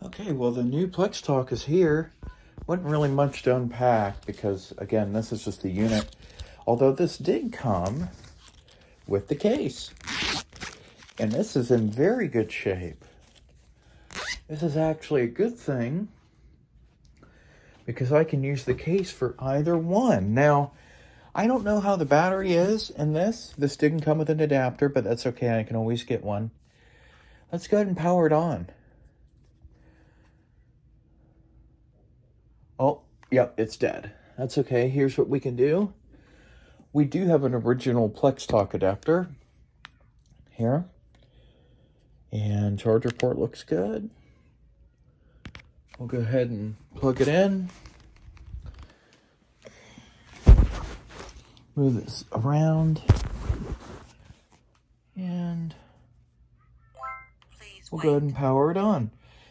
Okay, well, the new PlexTalk is here. Wasn't really much to unpack because, again, this is just the unit. Although this did come with the case. And this is in very good shape. This is actually a good thing because I can use the case for either one. Now, I don't know how the battery is in this. This didn't come with an adapter, but that's okay. I can always get one. Let's go ahead and power it on. Oh, yep, it's dead. That's okay. Here's what we can do. We do have an original PlexTalk adapter here. And charger port looks good. We'll go ahead and plug it in. Move this around. And we'll go ahead and power it on.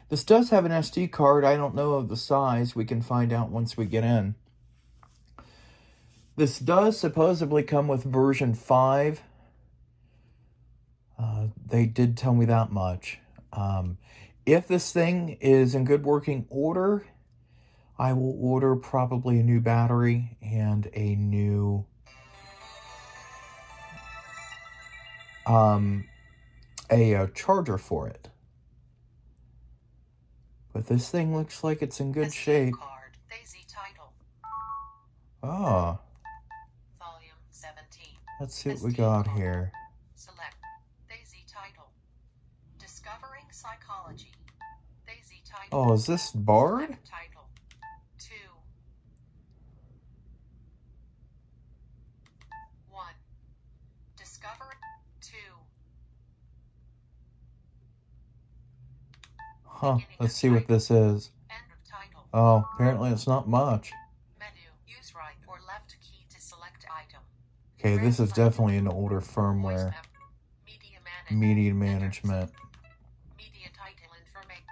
This does have an SD card. I don't know of the size. We can find out once we get in. This does supposedly come with version 5. Uh, they did tell me that much. Um, if this thing is in good working order, I will order probably a new battery and a new um, a, a charger for it. But this thing looks like it's in good shape. Card, Daisy title, Ah, volume 17. let's see what we got here. Select Daisy title. Discovering psychology. Daisy title. Oh, is this Bard? Select title. 2. 1. Discover 2. Huh, let's see what this is. Oh, apparently it's not much. Okay, this is definitely an older firmware. Media management. Media title information.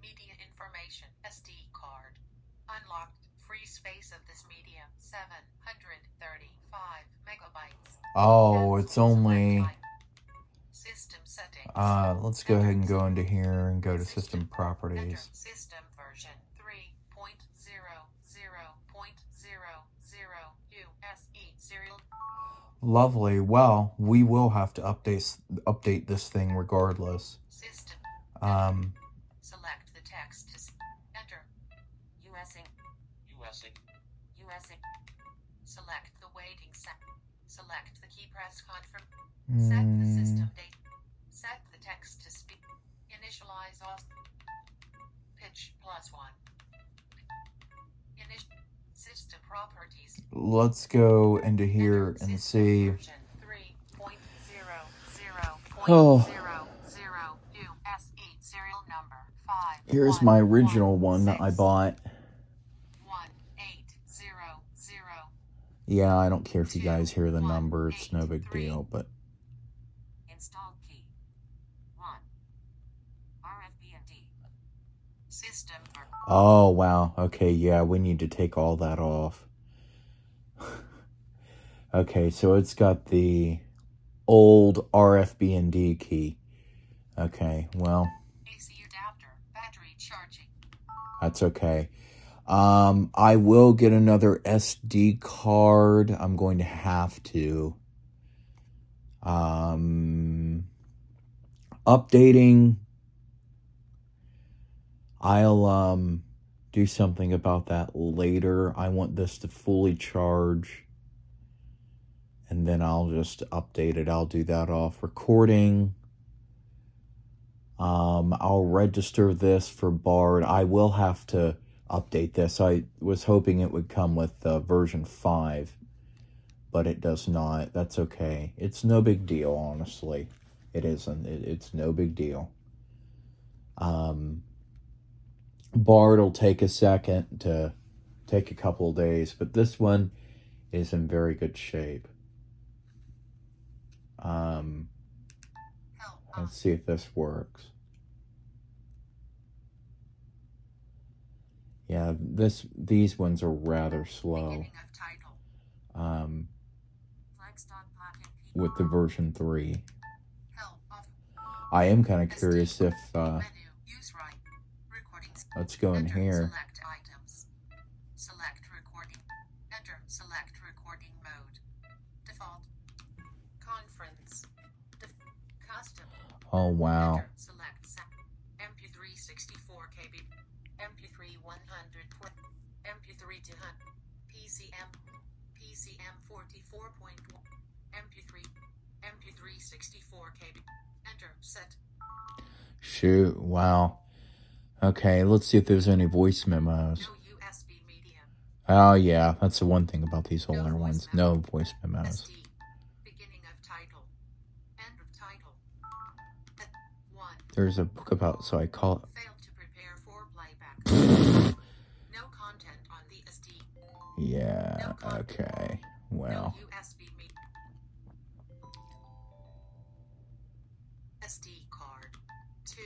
Media information. SD card. Unlocked. Free space of this media. 735 megabytes. Oh, it's only... select item. System settings. Uh, let's go ahead and go into here and go to system System. Properties. System version 3.0.0.00 USE serial. Lovely. Well, we will have to update update this thing regardless. System. Um, Select the text to enter. USA. USA. USA. Select the waiting set. Select the key press confirm. Set the mm, system date. Set the text to speak. Initialize all. Pitch plus one. Init. System properties. let's go into here Enter and see. version 3.00.0.00 Oh. USE serial number 5. Here's my original one that I bought. 1800. Yeah, I don't care if you guys hear the number. It's no big deal, but Install key. 1. RFB&D. System ver- oh wow. Okay, yeah, we need to take all that off. okay, so it's got the old RFB&D key. Okay, well, AC adapter. Battery charging. that's okay. Um, I will get another SD card. I'm going to have to. Um, updating. I'll um do something about that later. I want this to fully charge. And then I'll just update it. I'll do that off recording. Um, I'll register this for Bard. I will have to update this. I was hoping it would come with uh, version 5, but it does not. That's okay. It's no big deal, honestly. It isn't. It, it's no big deal. Um, Bard will take a second to take a couple of days, but this one is in very good shape. Um, let's see if this works. Yeah, this these ones are rather slow. Um, with the version three, I am kind of curious if uh, Let's go in Enter here. Select items. Select recording. Enter select recording mode. Default. Conference. Def- custom. Oh, wow. Enter select MP3 64 KB. MP3 100. MP3 200. PCM. PCM 44.1. MP3. MP3 64 KB. Enter set. Shoot, wow. Okay, let's see if there's any voice memos. No USB. Oh, yeah, that's the one thing about these older ones. No voice memos. SD. Beginning of title. End of title. 1. There's a book about, so I call Failed to prepare for playback. it. no content on the SD. Yeah, okay. Well, No. SD card. 2.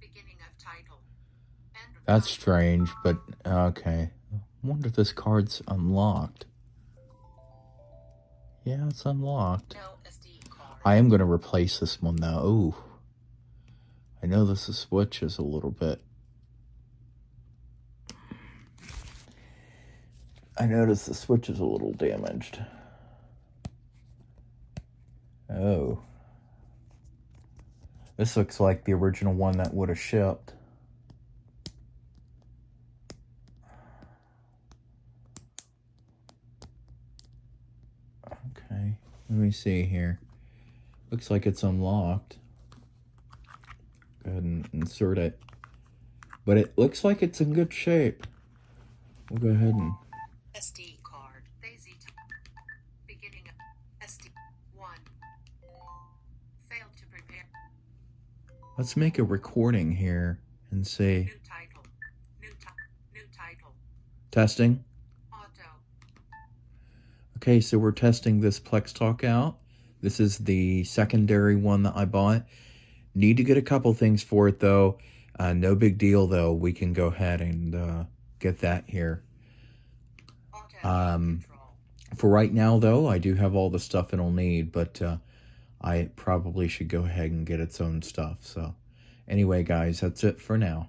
Beginning of title. That's strange, but okay. I wonder if this card's unlocked. Yeah, it's unlocked. No SD card. I am going to replace this one though. Ooh. I know this switch is a little bit. I noticed the switch is a little damaged. Oh. This looks like the original one that would have shipped. Okay, let me see here. Looks like it's unlocked. Go ahead and insert it. But it looks like it's in good shape. We'll go ahead and. SD card. Daisy. Beginning SD. 1. Failed to prepare. Let's make a recording here and say New title. New, ti- new title. testing. Okay, so we're testing this PlexTalk out. This is the secondary one that I bought. Need to get a couple things for it though. Uh, no big deal though. We can go ahead and uh, get that here. Auto. Um. For right now though, I do have all the stuff it'll need, but uh, I probably should go ahead and get its own stuff. So, anyway, guys, that's it for now.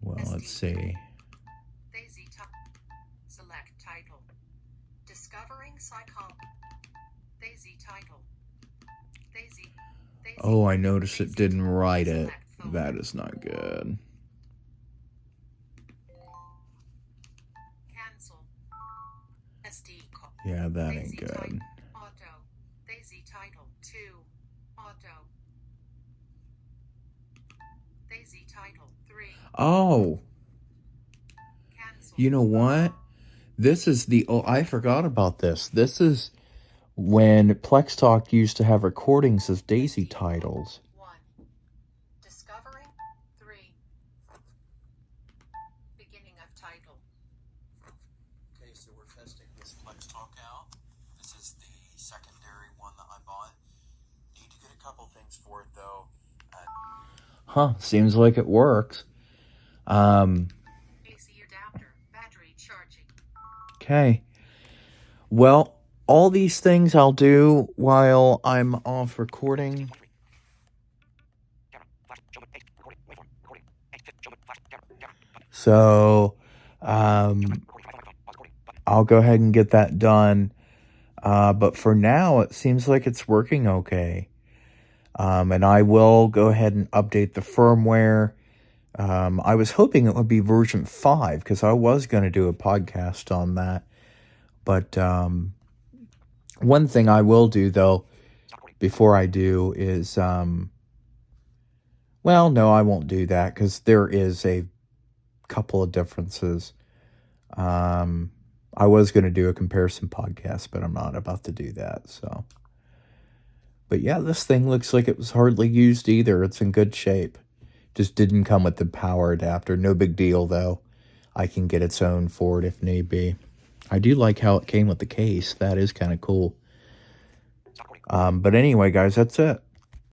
Well, let's see. Select title. Discovering psychology. Daisy title. Daisy. Oh, I noticed it didn't write it. That is not good. Cancel. SD. Yeah, that ain't good. Auto. Daisy title 2. Auto. Daisy title 3. Oh. You know what? This is the oh, I forgot about this. This is when PlexTalk used to have recordings of Daisy titles. 1. Discovering 3. Beginning of title. Okay, so we're testing this PlexTalk out. This is the secondary one that I bought. Need to get a couple things for it though. huh, seems like it works. Um, AC adapter. Battery charging. Okay. Well, all these things I'll do while I'm off recording. So, um, I'll go ahead and get that done. Uh, but for now, it seems like it's working okay. Um, and I will go ahead and update the firmware. Um, I was hoping it would be version 5 because I was going to do a podcast on that. But um, one thing I will do, though, before I do is. Um, well, no, I won't do that because there is a couple of differences. Um, I was going to do a comparison podcast, but I'm not about to do that. So, but yeah, this thing looks like it was hardly used either. It's in good shape. Just didn't come with the power adapter. No big deal though. I can get its own for it if need be. I do like how it came with the case. That is kind of cool. Um, but anyway, guys, that's it.